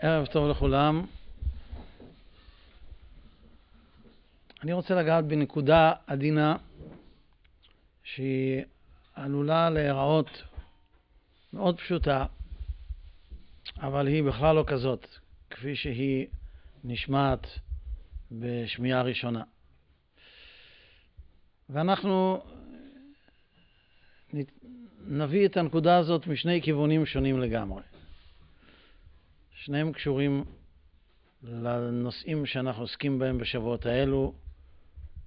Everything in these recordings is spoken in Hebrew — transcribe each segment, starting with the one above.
ערב טוב לכולם. אני רוצה לגעת בנקודה עדינה שהיא עלולה להיראות מאוד פשוטה, אבל היא בכלל לא כזאת, כפי שהיא נשמעת בשמיעה ראשונה. ואנחנו נביא את הנקודה הזאת משני כיוונים שונים לגמרי. שניהם קשורים לנושאים שאנחנו עוסקים בהם בשבועות האלו,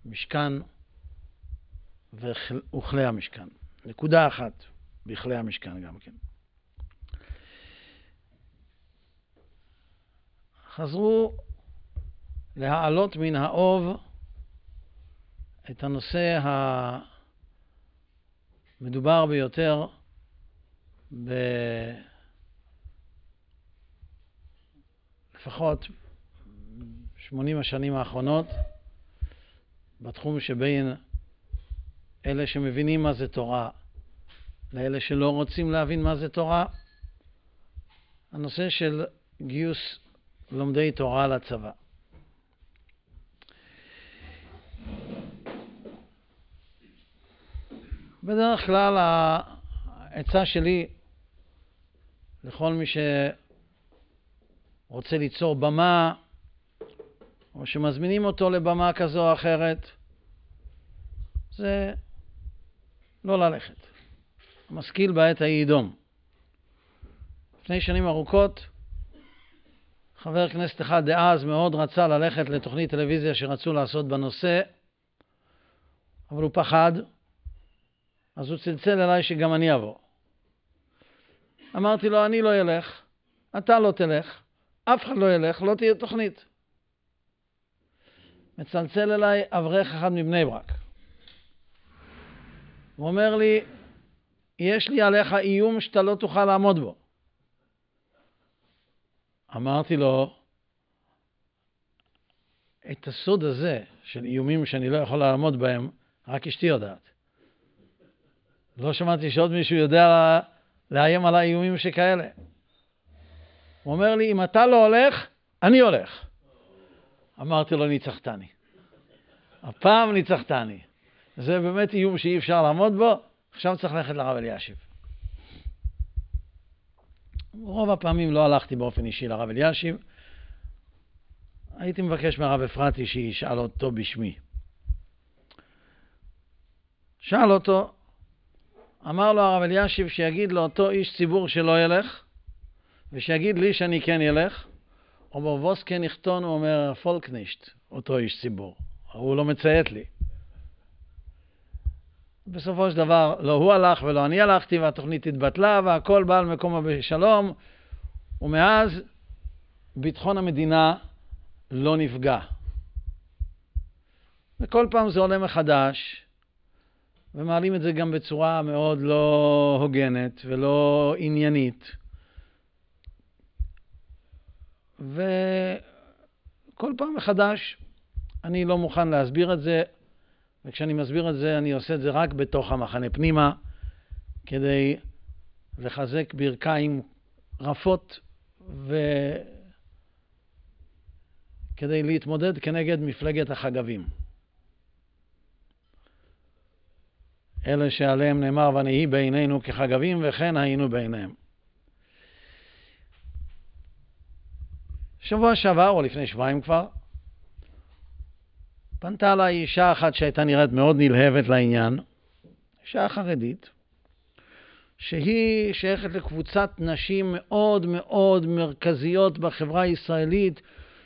משכן וכלי המשכן. נקודה אחת בכלי המשכן גם כן. חזרו להעלות מן האוב את הנושא המדובר ביותר ב... לפחות 80 השנים האחרונות בתחום שבין אלה שמבינים מה זה תורה לאלה שלא רוצים להבין מה זה תורה, הנושא של גיוס לומדי תורה לצבא. בדרך כלל העצה שלי לכל מי שרוצה ליצור במה, או שמזמינים אותו לבמה כזו או אחרת, זה לא ללכת. משכיל בעת ההיא ידום. לפני שנים ארוכות, חבר כנסת אחד דאז מאוד רצה ללכת לתוכנית טלוויזיה שרצו לעשות בנושא, אבל הוא פחד, אז הוא צלצל אליי שגם אני אבוא. אמרתי לו, אני לא אלך, אתה לא תלך, אף אחד לא ילך, לא תהיה תוכנית. מצלצל אליי אברך אחד מבני ברק. הוא אומר לי, יש לי עליך איום שאתה לא תוכל לעמוד בו. אמרתי לו, את הסוד הזה של איומים שאני לא יכול לעמוד בהם, רק אשתי יודעת. לא שמעתי שעוד מישהו יודע לאיים על האיומים שכאלה. הוא אומר לי, אם אתה לא הולך, אני הולך. אמרתי לו, ניצחתני. הפעם ניצחתני. זה באמת איום שאי אפשר לעמוד בו, עכשיו צריך ללכת לרב אלישיב. רוב הפעמים לא הלכתי באופן אישי לרב אלישיב, הייתי מבקש מהרב אפרתי שישאל אותו בשמי. שאל אותו, אמר לו הרב אלישיב שיגיד לאותו איש ציבור שלא ילך, ושיגיד לי שאני כן ילך, או ברוווס כן יכתון, הוא אומר פולקנישט, אותו איש ציבור. הוא לא מציית לי. בסופו של דבר לא הוא הלך ולא אני הלכתי והתוכנית התבטלה והכל בא על מקומו בשלום ומאז ביטחון המדינה לא נפגע. וכל פעם זה עולה מחדש ומעלים את זה גם בצורה מאוד לא הוגנת ולא עניינית. וכל פעם מחדש אני לא מוכן להסביר את זה, וכשאני מסביר את זה, אני עושה את זה רק בתוך המחנה פנימה, כדי לחזק ברכיים רפות וכדי להתמודד כנגד מפלגת החגבים. אלה שעליהם נאמר, ונהי בעינינו כחגבים, וכן היינו בעיניהם. שבוע שעבר, או לפני שבועיים כבר, פנתה אליי אישה אחת שהייתה נראית מאוד נלהבת לעניין, אישה חרדית, שהיא שייכת לקבוצת נשים מאוד מאוד מרכזיות בחברה הישראלית,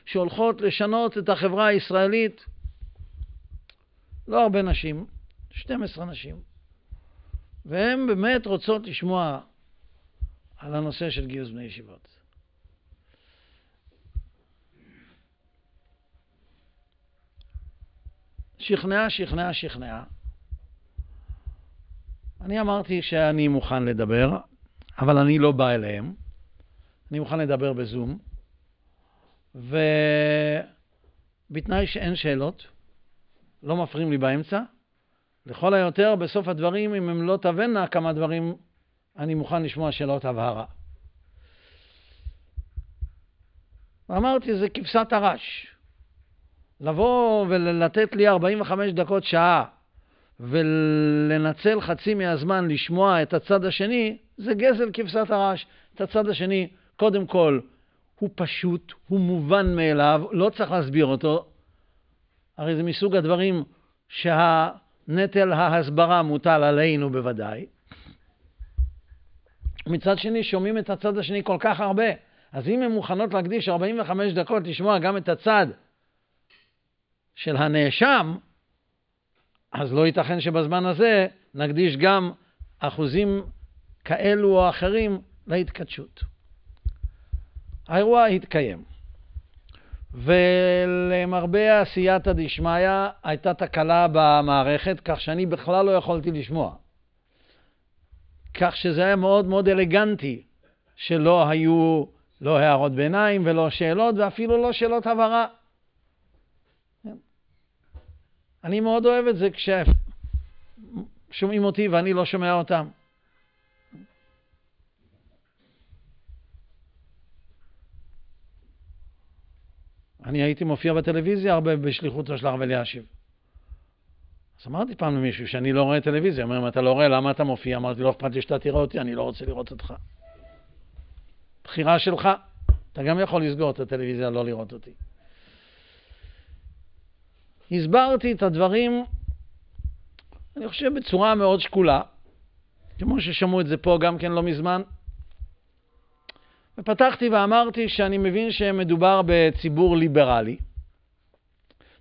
שהולכות לשנות את החברה הישראלית. לא הרבה נשים, 12 נשים, והן באמת רוצות לשמוע על הנושא של גיוס בני ישיבות. שכנעה, שכנעה, שכנעה. אני אמרתי שאני מוכן לדבר, אבל אני לא בא אליהם. אני מוכן לדבר בזום, ובתנאי שאין שאלות, לא מפריעים לי באמצע. לכל היותר, בסוף הדברים, אם הם לא תבנה כמה דברים, אני מוכן לשמוע שאלות הבהרה. ואמרתי, זה כבשת הרש. לבוא ולתת לי 45 דקות, שעה, ולנצל חצי מהזמן לשמוע את הצד השני, זה גזל כבשת הרש. את הצד השני, קודם כל, הוא פשוט, הוא מובן מאליו, לא צריך להסביר אותו. הרי זה מסוג הדברים שהנטל ההסברה מוטל עלינו בוודאי. מצד שני, שומעים את הצד השני כל כך הרבה. אז אם הן מוכנות להקדיש 45 דקות לשמוע גם את הצד של הנאשם, אז לא ייתכן שבזמן הזה נקדיש גם אחוזים כאלו או אחרים להתכתשות. האירוע התקיים, ולמרבה עשייתא דשמיא הייתה תקלה במערכת, כך שאני בכלל לא יכולתי לשמוע. כך שזה היה מאוד מאוד אלגנטי שלא היו לא הערות ביניים ולא שאלות, ואפילו לא שאלות הבהרה. אני מאוד אוהב את זה כששומעים אותי ואני לא שומע אותם. אני הייתי מופיע בטלוויזיה הרבה בשליחותו של הרב אלישיב. אז אמרתי פעם למישהו שאני לא רואה טלוויזיה, אומר, אם אתה לא רואה, למה אתה מופיע? אמרתי, לא אכפת לי שאתה תראה אותי, אני לא רוצה לראות אותך. בחירה שלך. אתה גם יכול לסגור את הטלוויזיה, לא לראות אותי. הסברתי את הדברים, אני חושב, בצורה מאוד שקולה, כמו ששמעו את זה פה גם כן לא מזמן. ופתחתי ואמרתי שאני מבין שמדובר בציבור ליברלי.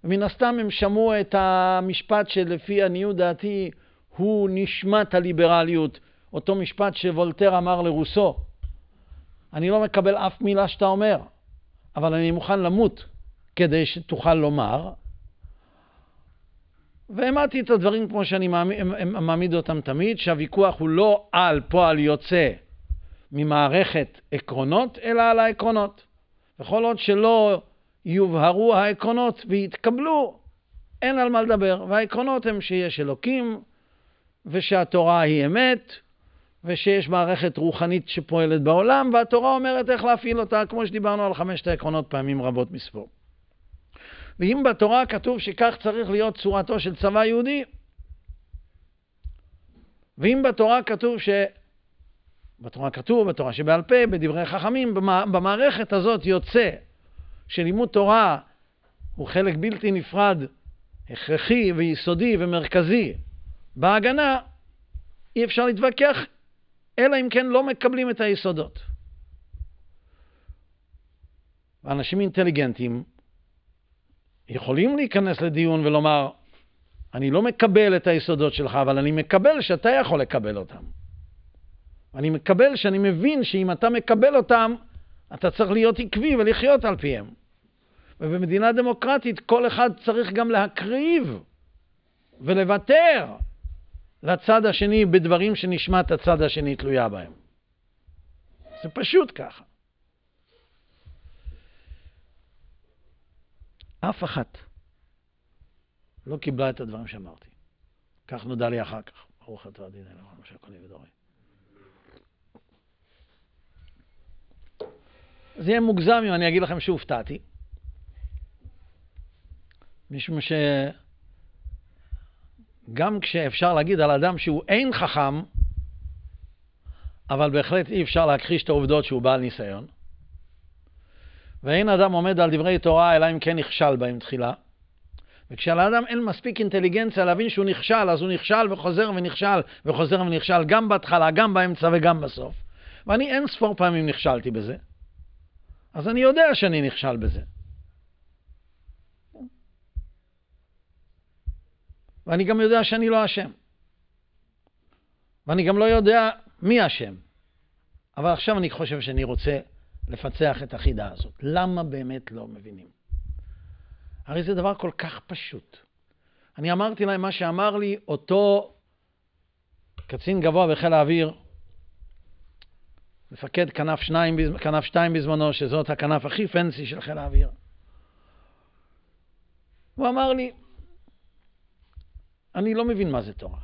ומן הסתם הם שמעו את המשפט שלפי עניות דעתי הוא נשמת הליברליות, אותו משפט שוולטר אמר לרוסו, אני לא מקבל אף מילה שאתה אומר, אבל אני מוכן למות כדי שתוכל לומר. והעמדתי את הדברים כמו שאני מעמיד אותם תמיד, שהוויכוח הוא לא על פועל יוצא ממערכת עקרונות, אלא על העקרונות. וכל עוד שלא יובהרו העקרונות ויתקבלו, אין על מה לדבר. והעקרונות הם שיש אלוקים, ושהתורה היא אמת, ושיש מערכת רוחנית שפועלת בעולם, והתורה אומרת איך להפעיל אותה, כמו שדיברנו על חמשת העקרונות פעמים רבות מספור. ואם בתורה כתוב שכך צריך להיות צורתו של צבא יהודי, ואם בתורה כתוב ש... בתורה כתוב, בתורה שבעל פה, בדברי חכמים, במערכת הזאת יוצא שלימוד תורה הוא חלק בלתי נפרד, הכרחי ויסודי ומרכזי בהגנה, אי אפשר להתווכח אלא אם כן לא מקבלים את היסודות. ואנשים אינטליגנטים יכולים להיכנס לדיון ולומר, אני לא מקבל את היסודות שלך, אבל אני מקבל שאתה יכול לקבל אותם. אני מקבל שאני מבין שאם אתה מקבל אותם, אתה צריך להיות עקבי ולחיות על פיהם. ובמדינה דמוקרטית כל אחד צריך גם להקריב ולוותר לצד השני בדברים שנשמת הצד השני תלויה בהם. זה פשוט ככה. אף אחת לא קיבלה את הדברים שאמרתי. כך נודע לי אחר כך. ברוך אתה הדין אלוהים, משה קוני ודורי. זה יהיה מוגזם אם אני אגיד לכם שהופתעתי, משום ש... גם כשאפשר להגיד על אדם שהוא אין חכם, אבל בהחלט אי אפשר להכחיש את העובדות שהוא בעל ניסיון. ואין אדם עומד על דברי תורה אלא אם כן נכשל בהם תחילה. וכשלאדם אין מספיק אינטליגנציה להבין שהוא נכשל, אז הוא נכשל וחוזר ונכשל וחוזר ונכשל, גם בהתחלה, גם באמצע וגם בסוף. ואני אין ספור פעמים נכשלתי בזה. אז אני יודע שאני נכשל בזה. ואני גם יודע שאני לא אשם. ואני גם לא יודע מי אשם. אבל עכשיו אני חושב שאני רוצה לפצח את החידה הזאת. למה באמת לא מבינים? הרי זה דבר כל כך פשוט. אני אמרתי להם מה שאמר לי אותו קצין גבוה בחיל האוויר, מפקד כנף, שניים, כנף שתיים בזמנו, שזאת הכנף הכי פנסי של חיל האוויר. הוא אמר לי, אני לא מבין מה זה תורה.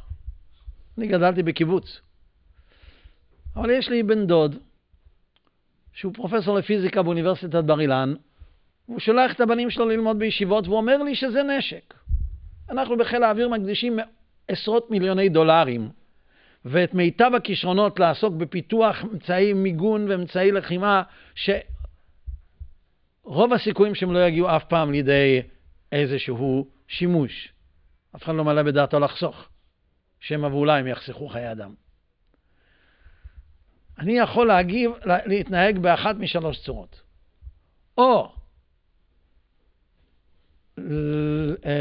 אני גדלתי בקיבוץ. אבל יש לי בן דוד, שהוא פרופסור לפיזיקה באוניברסיטת בר אילן, הוא שולח את הבנים שלו ללמוד בישיבות, והוא אומר לי שזה נשק. אנחנו בחיל האוויר מקדישים עשרות מיליוני דולרים, ואת מיטב הכישרונות לעסוק בפיתוח אמצעי מיגון ואמצעי לחימה, שרוב הסיכויים שהם לא יגיעו אף פעם לידי איזשהו שימוש. אף אחד לא מעלה בדעתו לחסוך, שמא ואולי הם יחסכו חיי אדם. אני יכול להגיב, להתנהג באחת משלוש צורות. או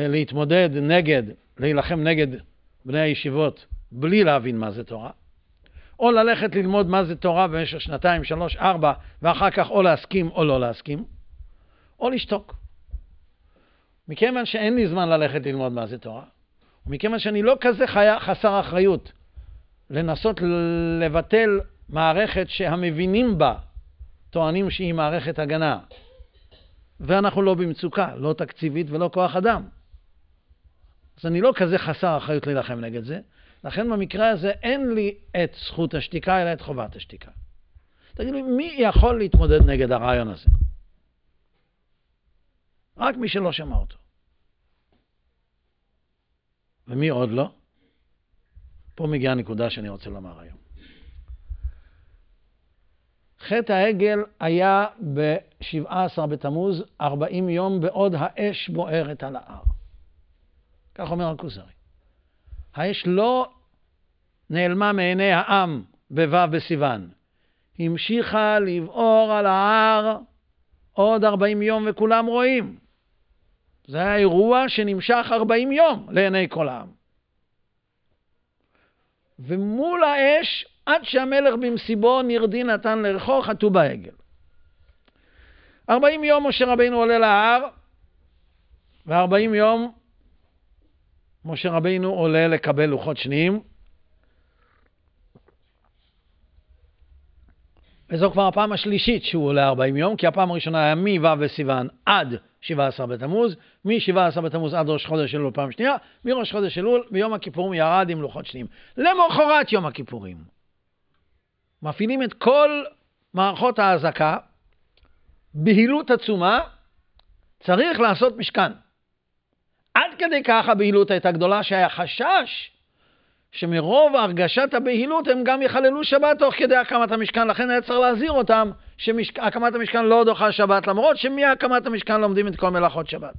להתמודד נגד, להילחם נגד בני הישיבות בלי להבין מה זה תורה, או ללכת ללמוד מה זה תורה במשך שנתיים, שלוש, ארבע, ואחר כך או להסכים או לא להסכים, או לשתוק. מכיוון שאין לי זמן ללכת ללמוד מה זה תורה, ומכיוון שאני לא כזה חיה, חסר אחריות לנסות לבטל מערכת שהמבינים בה טוענים שהיא מערכת הגנה, ואנחנו לא במצוקה, לא תקציבית ולא כוח אדם. אז אני לא כזה חסר אחריות להילחם נגד זה, לכן במקרה הזה אין לי את זכות השתיקה, אלא את חובת השתיקה. תגידו, מי יכול להתמודד נגד הרעיון הזה? רק מי שלא שמע אותו. ומי עוד לא? פה מגיעה הנקודה שאני רוצה לומר היום. חטא העגל היה ב-17 בתמוז, 40 יום בעוד האש בוערת על ההר. כך אומר הכוזרי. האש לא נעלמה מעיני העם בו' בסיוון. המשיכה לבעור על ההר עוד 40 יום וכולם רואים. זה היה אירוע שנמשך 40 יום לעיני כל העם. ומול האש, עד שהמלך במסיבו נרדי נתן לרחו, חטאו בעגל. 40 יום משה רבינו עולה להר, ו-40 יום משה רבינו עולה לקבל לוחות שניים. וזו כבר הפעם השלישית שהוא עולה 40 יום, כי הפעם הראשונה היה מו' בסיוון עד 17 בתמוז, מ-17 בתמוז עד ראש חודש אלול פעם שנייה, מראש חודש אלול ביום הכיפורים ירד עם לוחות שניים. למחרת יום הכיפורים. מפעילים את כל מערכות האזעקה, בהילות עצומה, צריך לעשות משכן. עד כדי כך הבהילות הייתה גדולה שהיה חשש שמרוב הרגשת הבהילות הם גם יחללו שבת תוך כדי הקמת המשכן, לכן היה צריך להזהיר אותם שהקמת המשכן לא דוחה שבת, למרות שמהקמת המשכן לומדים את כל מלאכות שבת.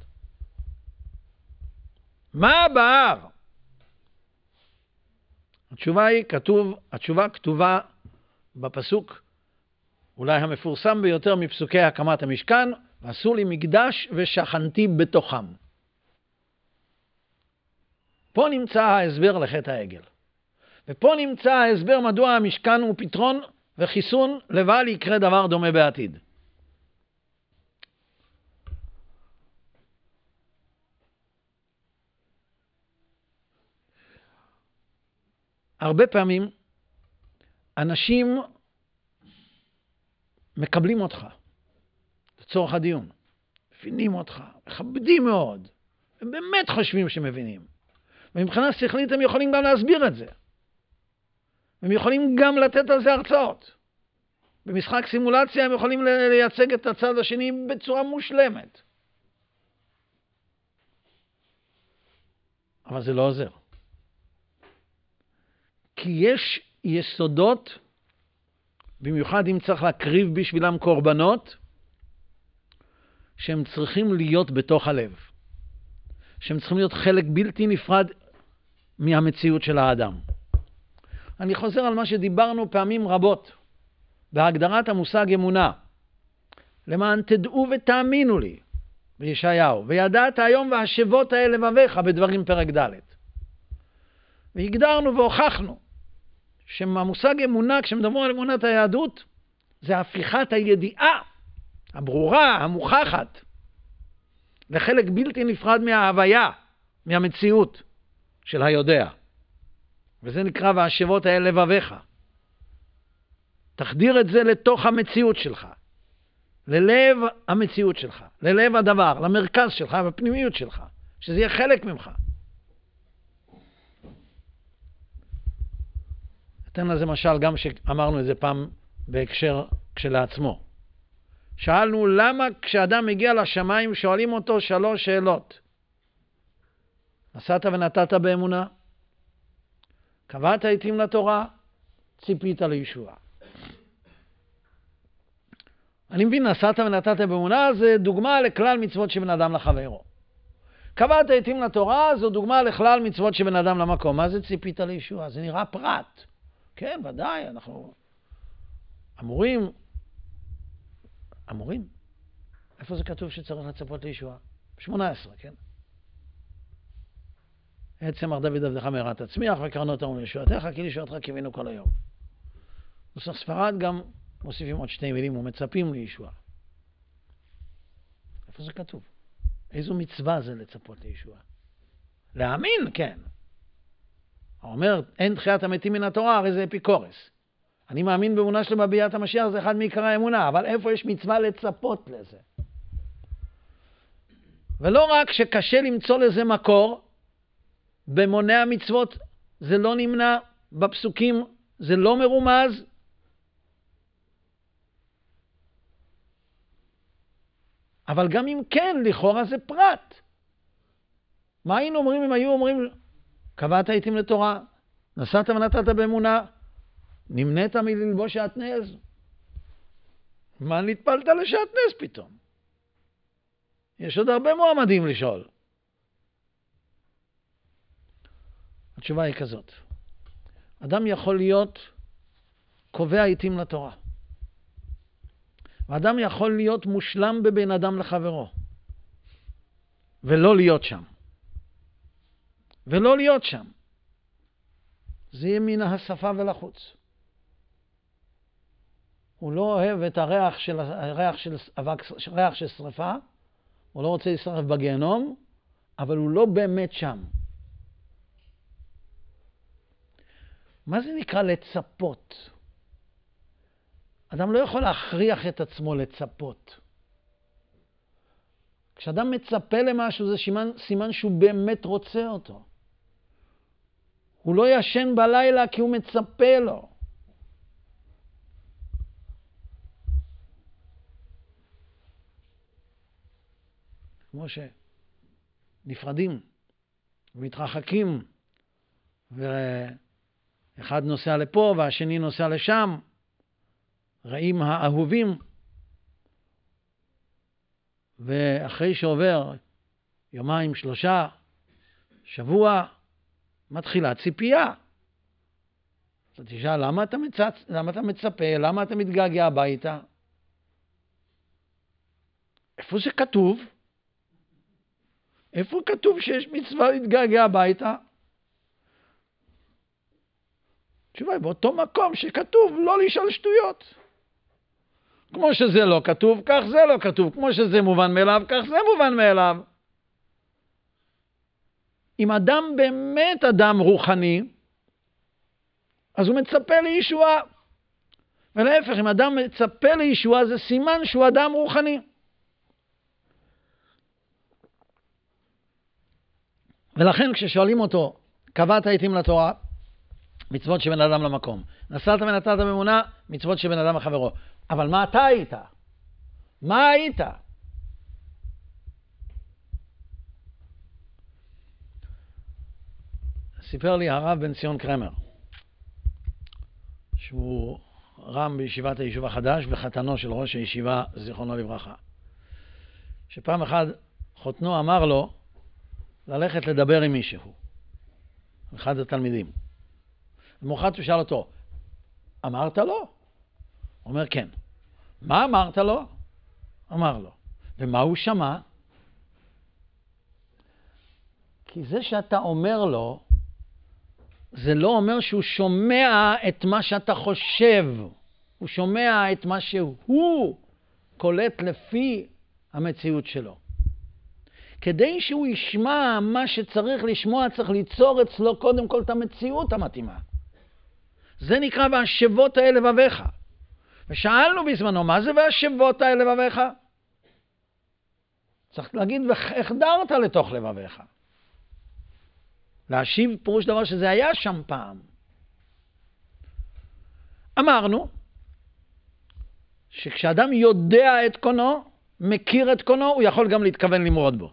מה בער? התשובה היא, כתוב, התשובה כתובה בפסוק אולי המפורסם ביותר מפסוקי הקמת המשכן, עשו לי מקדש ושכנתי בתוכם. פה נמצא ההסבר לחטא העגל. ופה נמצא ההסבר מדוע המשכן הוא פתרון וחיסון לבל יקרה דבר דומה בעתיד. הרבה פעמים אנשים מקבלים אותך לצורך הדיון, מבינים אותך, מכבדים מאוד, הם באמת חושבים שמבינים. ומבחינה שכלית הם יכולים גם להסביר את זה. הם יכולים גם לתת על זה הרצאות. במשחק סימולציה הם יכולים לייצג את הצד השני בצורה מושלמת. אבל זה לא עוזר. כי יש יסודות, במיוחד אם צריך להקריב בשבילם קורבנות, שהם צריכים להיות בתוך הלב. שהם צריכים להיות חלק בלתי נפרד מהמציאות של האדם. אני חוזר על מה שדיברנו פעמים רבות בהגדרת המושג אמונה. למען תדעו ותאמינו לי, בישעיהו, וידעת היום והשבות האל לבביך בדברים פרק ד'. והגדרנו והוכחנו שהמושג אמונה, כשמדברים על אמונת היהדות, זה הפיכת הידיעה הברורה, המוכחת, לחלק בלתי נפרד מההוויה, מהמציאות. של היודע. וזה נקרא והשבות האל לבביך. תחדיר את זה לתוך המציאות שלך, ללב המציאות שלך, ללב הדבר, למרכז שלך, בפנימיות שלך, שזה יהיה חלק ממך. אתן לזה משל גם שאמרנו את זה פעם בהקשר כשלעצמו. שאלנו למה כשאדם מגיע לשמיים שואלים אותו שלוש שאלות. נסעת ונתת באמונה? קבעת עתים לתורה? ציפית לישועה. אני מבין, נסעת ונתת באמונה, זה דוגמה לכלל מצוות שבן אדם לחברו. קבעת עתים לתורה, זו דוגמה לכלל מצוות שבן אדם למקום. מה זה ציפית לישועה? זה נראה פרט. כן, ודאי, אנחנו אמורים, אמורים. איפה זה כתוב שצריך לצפות לישועה? 18, כן? עצם אר דוד עבדך מהרה תצמיח וקרנות אמרו לישועתך כי לישועתך קיווינו כל היום. נוסח ספרד גם מוסיפים עוד שתי מילים ומצפים לישועה. איפה זה כתוב? איזו מצווה זה לצפות לישועה? להאמין, כן. אומר, אין תחיית המתים מן התורה, הרי זה אפיקורס. אני מאמין באמונה שלו בביאת המשיח, זה אחד מעיקרי האמונה, אבל איפה יש מצווה לצפות לזה? ולא רק שקשה למצוא לזה מקור, במונה המצוות זה לא נמנע, בפסוקים זה לא מרומז. אבל גם אם כן, לכאורה זה פרט. מה היינו אומרים אם היו אומרים, קבעת עתים לתורה, נסעת ונתת באמונה, נמנית מללבוש שעטנז? מה נטפלת לשעטנז פתאום? יש עוד הרבה מועמדים לשאול. התשובה היא כזאת: אדם יכול להיות קובע עיתים לתורה. ואדם יכול להיות מושלם בבין אדם לחברו, ולא להיות שם. ולא להיות שם. זה יהיה מן השפה ולחוץ. הוא לא אוהב את הריח של, הריח של, אבק, ריח של שרפה, הוא לא רוצה להישרף בגיהנום, אבל הוא לא באמת שם. מה זה נקרא לצפות? אדם לא יכול להכריח את עצמו לצפות. כשאדם מצפה למשהו זה סימן, סימן שהוא באמת רוצה אותו. הוא לא ישן בלילה כי הוא מצפה לו. כמו שנפרדים ומתרחקים, ואחד נוסע לפה והשני נוסע לשם, רעים האהובים, ואחרי שעובר יומיים, שלושה, שבוע, מתחילה ציפייה. אתה תשאל, למה אתה, מצצ... למה אתה מצפה? למה אתה מתגעגע הביתה? איפה זה כתוב? איפה כתוב שיש מצווה להתגעגע הביתה? התשובה היא באותו מקום שכתוב לא לשאול שטויות. כמו שזה לא כתוב, כך זה לא כתוב. כמו שזה מובן מאליו, כך זה מובן מאליו. אם אדם באמת אדם רוחני, אז הוא מצפה לישועה. ולהפך, אם אדם מצפה לישועה, זה סימן שהוא אדם רוחני. ולכן כששואלים אותו, קבעת עתים לתורה, מצוות שבין אדם למקום. נסעת ונתת באמונה, מצוות שבין אדם לחברו. אבל מה אתה היית? מה היית? סיפר לי הרב בן ציון קרמר, שהוא רם בישיבת היישוב החדש וחתנו של ראש הישיבה, זיכרונו לברכה, שפעם אחת חותנו אמר לו ללכת לדבר עם מישהו, אחד התלמידים. למחרת הוא שאל אותו, אמרת לו? הוא אומר, כן. מה אמרת לו? אמר לו. ומה הוא שמע? כי זה שאתה אומר לו, זה לא אומר שהוא שומע את מה שאתה חושב, הוא שומע את מה שהוא קולט לפי המציאות שלו. כדי שהוא ישמע מה שצריך לשמוע, צריך ליצור אצלו קודם כל את המציאות המתאימה. זה נקרא והשבות האל לבביך. ושאלנו בזמנו, מה זה והשבות האל לבביך? צריך להגיד, והחדרת לתוך לבביך. להשיב פירוש דבר שזה היה שם פעם. אמרנו שכשאדם יודע את קונו, מכיר את קונו, הוא יכול גם להתכוון למרוד בו.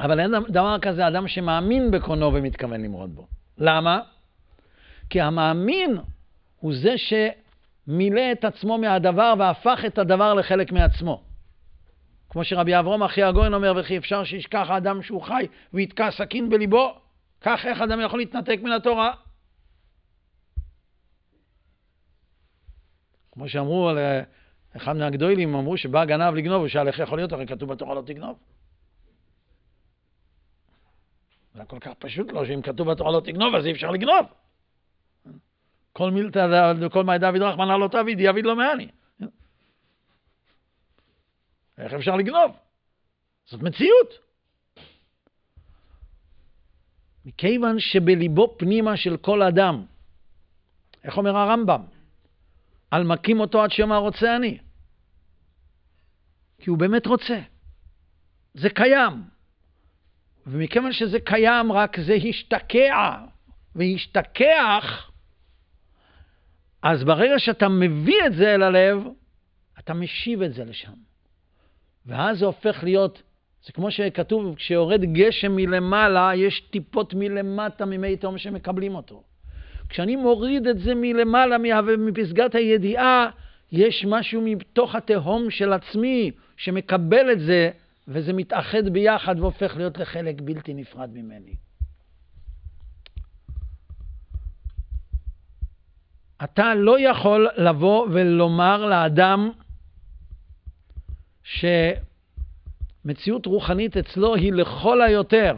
אבל אין דבר כזה אדם שמאמין בקונו ומתכוון למרוד בו. למה? כי המאמין הוא זה שמילא את עצמו מהדבר והפך את הדבר לחלק מעצמו. כמו שרבי אברום אחי הגויין אומר, וכי אפשר שישכח האדם שהוא חי ויתקע סכין בליבו? כך איך אדם יכול להתנתק מן התורה? כמו שאמרו על אה, אחד מהגדולים, אמרו שבא גנב לגנוב, הוא שאל איך יכול להיות, הרי כתוב בתורה לא תגנוב. זה כל כך פשוט לו, שאם כתוב בתורה לא תגנוב, אז אי אפשר לגנוב. כל מילתא, כל מאי דוד רחמנא לא תעביד, יעביד לו מעני. איך אפשר לגנוב? זאת מציאות. מכיוון שבליבו פנימה של כל אדם, איך אומר הרמב"ם? על מכים אותו עד שיאמר רוצה אני. כי הוא באמת רוצה. זה קיים. ומכיוון שזה קיים, רק זה השתקע. והשתכח, אז ברגע שאתה מביא את זה אל הלב, אתה משיב את זה לשם. ואז זה הופך להיות, זה כמו שכתוב, כשיורד גשם מלמעלה, יש טיפות מלמטה ממי תהום שמקבלים אותו. כשאני מוריד את זה מלמעלה, מפסגת הידיעה, יש משהו מתוך התהום של עצמי שמקבל את זה, וזה מתאחד ביחד והופך להיות לחלק בלתי נפרד ממני. אתה לא יכול לבוא ולומר לאדם שמציאות רוחנית אצלו היא לכל היותר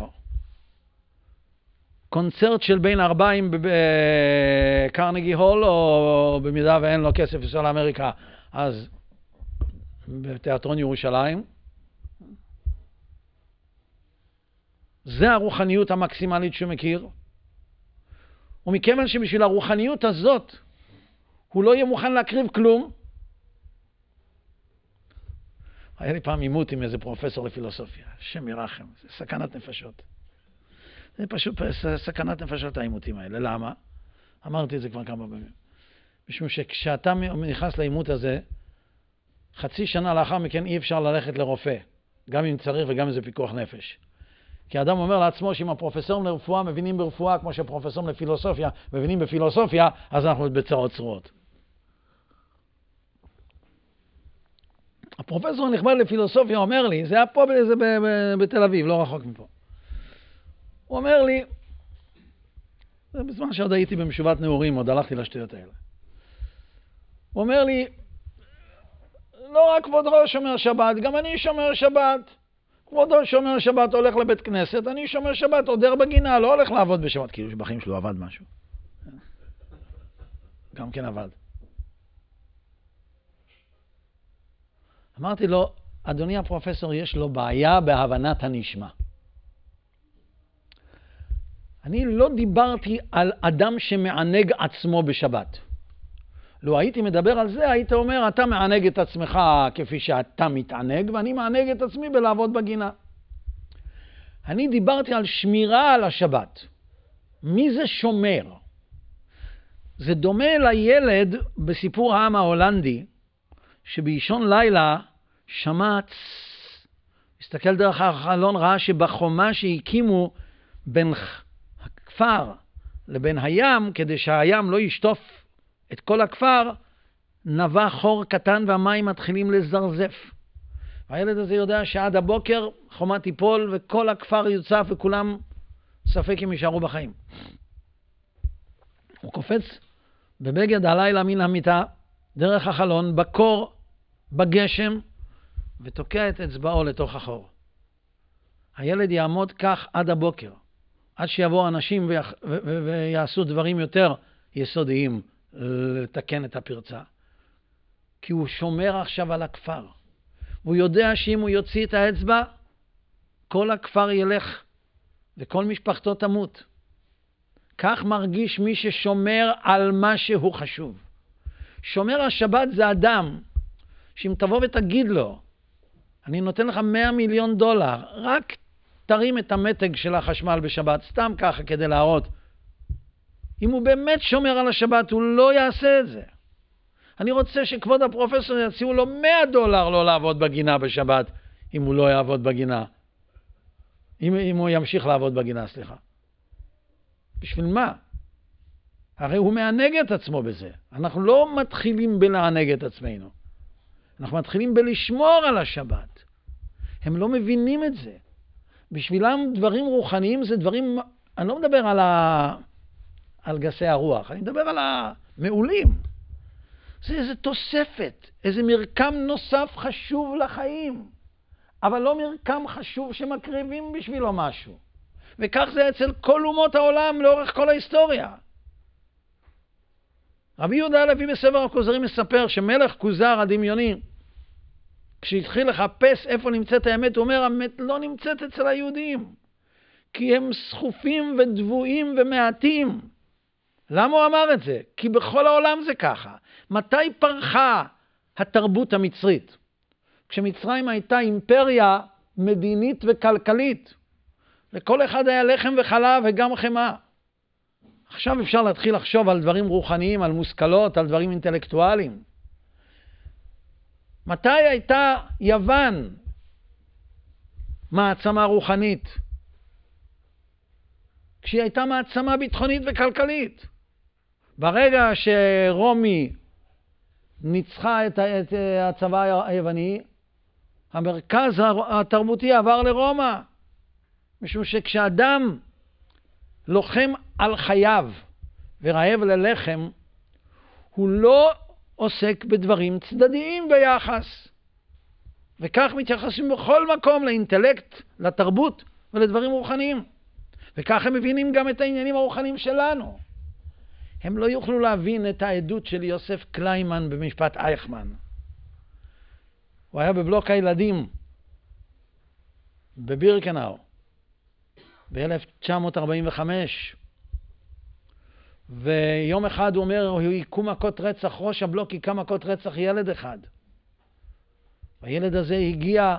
קונצרט של בין ארבעים בקרנגי הול, או במידה ואין לו כסף לנסוע לאמריקה, אז בתיאטרון ירושלים. זה הרוחניות המקסימלית שהוא מכיר. ומכיוון שבשביל הרוחניות הזאת הוא לא יהיה מוכן להקריב כלום, היה לי פעם עימות עם איזה פרופסור לפילוסופיה, השם ירחם, זה סכנת נפשות. זה פשוט סכנת נפשות העימותים האלה. למה? אמרתי את זה כבר כמה פעמים. משום שכשאתה נכנס לעימות הזה, חצי שנה לאחר מכן אי אפשר ללכת לרופא, גם אם צריך וגם אם זה פיקוח נפש. כי אדם אומר לעצמו שאם הפרופסורים לרפואה מבינים ברפואה כמו שהפרופסורים לפילוסופיה מבינים בפילוסופיה, אז אנחנו בצרות צרורות. הפרופסור הנכבד לפילוסופיה אומר לי, זה היה פה באיזה, בתל אביב, לא רחוק מפה. הוא אומר לי, זה בזמן שעוד הייתי במשובת נעורים, עוד הלכתי לשטויות האלה. הוא אומר לי, לא רק כבודו שומר שבת, גם אני שומר שבת. כבודו שומר שבת הולך לבית כנסת, אני שומר שבת, עודר בגינה, לא הולך לעבוד בשבת, כאילו שבחיים שלו עבד משהו. גם כן עבד. אמרתי לו, אדוני הפרופסור, יש לו בעיה בהבנת הנשמע. אני לא דיברתי על אדם שמענג עצמו בשבת. לו הייתי מדבר על זה, היית אומר, אתה מענג את עצמך כפי שאתה מתענג, ואני מענג את עצמי בלעבוד בגינה. אני דיברתי על שמירה על השבת. מי זה שומר? זה דומה לילד בסיפור העם ההולנדי, שבאישון לילה שמע, הסתכל דרך החלון, ראה שבחומה שהקימו בין הכפר לבין הים, כדי שהים לא ישטוף את כל הכפר, נבע חור קטן והמים מתחילים לזרזף. הילד הזה יודע שעד הבוקר חומה תיפול וכל הכפר יוצף וכולם ספק אם יישארו בחיים. הוא קופץ בבגד הלילה מן המיטה, דרך החלון, בקור, בגשם, ותוקע את אצבעו לתוך החור. הילד יעמוד כך עד הבוקר. עד שיבואו אנשים ויעשו דברים יותר יסודיים לתקן את הפרצה. כי הוא שומר עכשיו על הכפר. והוא יודע שאם הוא יוציא את האצבע, כל הכפר ילך וכל משפחתו תמות. כך מרגיש מי ששומר על מה שהוא חשוב. שומר השבת זה אדם שאם תבוא ותגיד לו, אני נותן לך 100 מיליון דולר, רק תרים את המתג של החשמל בשבת, סתם ככה כדי להראות. אם הוא באמת שומר על השבת, הוא לא יעשה את זה. אני רוצה שכבוד הפרופסור יציעו לו 100 דולר לא לעבוד בגינה בשבת, אם הוא לא יעבוד בגינה. אם, אם הוא ימשיך לעבוד בגינה, סליחה. בשביל מה? הרי הוא מענג את עצמו בזה. אנחנו לא מתחילים בלענג את עצמנו. אנחנו מתחילים בלשמור על השבת. הם לא מבינים את זה. בשבילם דברים רוחניים זה דברים, אני לא מדבר על, ה, על גסי הרוח, אני מדבר על המעולים. זה איזה תוספת, איזה מרקם נוסף חשוב לחיים, אבל לא מרקם חשוב שמקריבים בשבילו משהו. וכך זה אצל כל אומות העולם לאורך כל ההיסטוריה. רבי יהודה הלוי בספר הכוזרים מספר שמלך כוזר הדמיוני, כשהתחיל לחפש איפה נמצאת האמת, הוא אומר, האמת לא נמצאת אצל היהודים, כי הם סחופים ודבויים ומעטים. למה הוא אמר את זה? כי בכל העולם זה ככה. מתי פרחה התרבות המצרית? כשמצרים הייתה אימפריה מדינית וכלכלית. לכל אחד היה לחם וחלב וגם חמאה. עכשיו אפשר להתחיל לחשוב על דברים רוחניים, על מושכלות, על דברים אינטלקטואליים. מתי הייתה יוון מעצמה רוחנית? כשהיא הייתה מעצמה ביטחונית וכלכלית. ברגע שרומי ניצחה את, את הצבא היווני, המרכז התרבותי עבר לרומא. משום שכשאדם לוחם על חייו ורעב ללחם, הוא לא עוסק בדברים צדדיים ביחס. וכך מתייחסים בכל מקום לאינטלקט, לתרבות ולדברים רוחניים. וכך הם מבינים גם את העניינים הרוחניים שלנו. הם לא יוכלו להבין את העדות של יוסף קליימן במשפט אייכמן. הוא היה בבלוק הילדים בבירקנאו ב-1945, ויום אחד הוא אומר, היכו מכות רצח, ראש הבלוק היכה מכות רצח ילד אחד. הילד הזה הגיע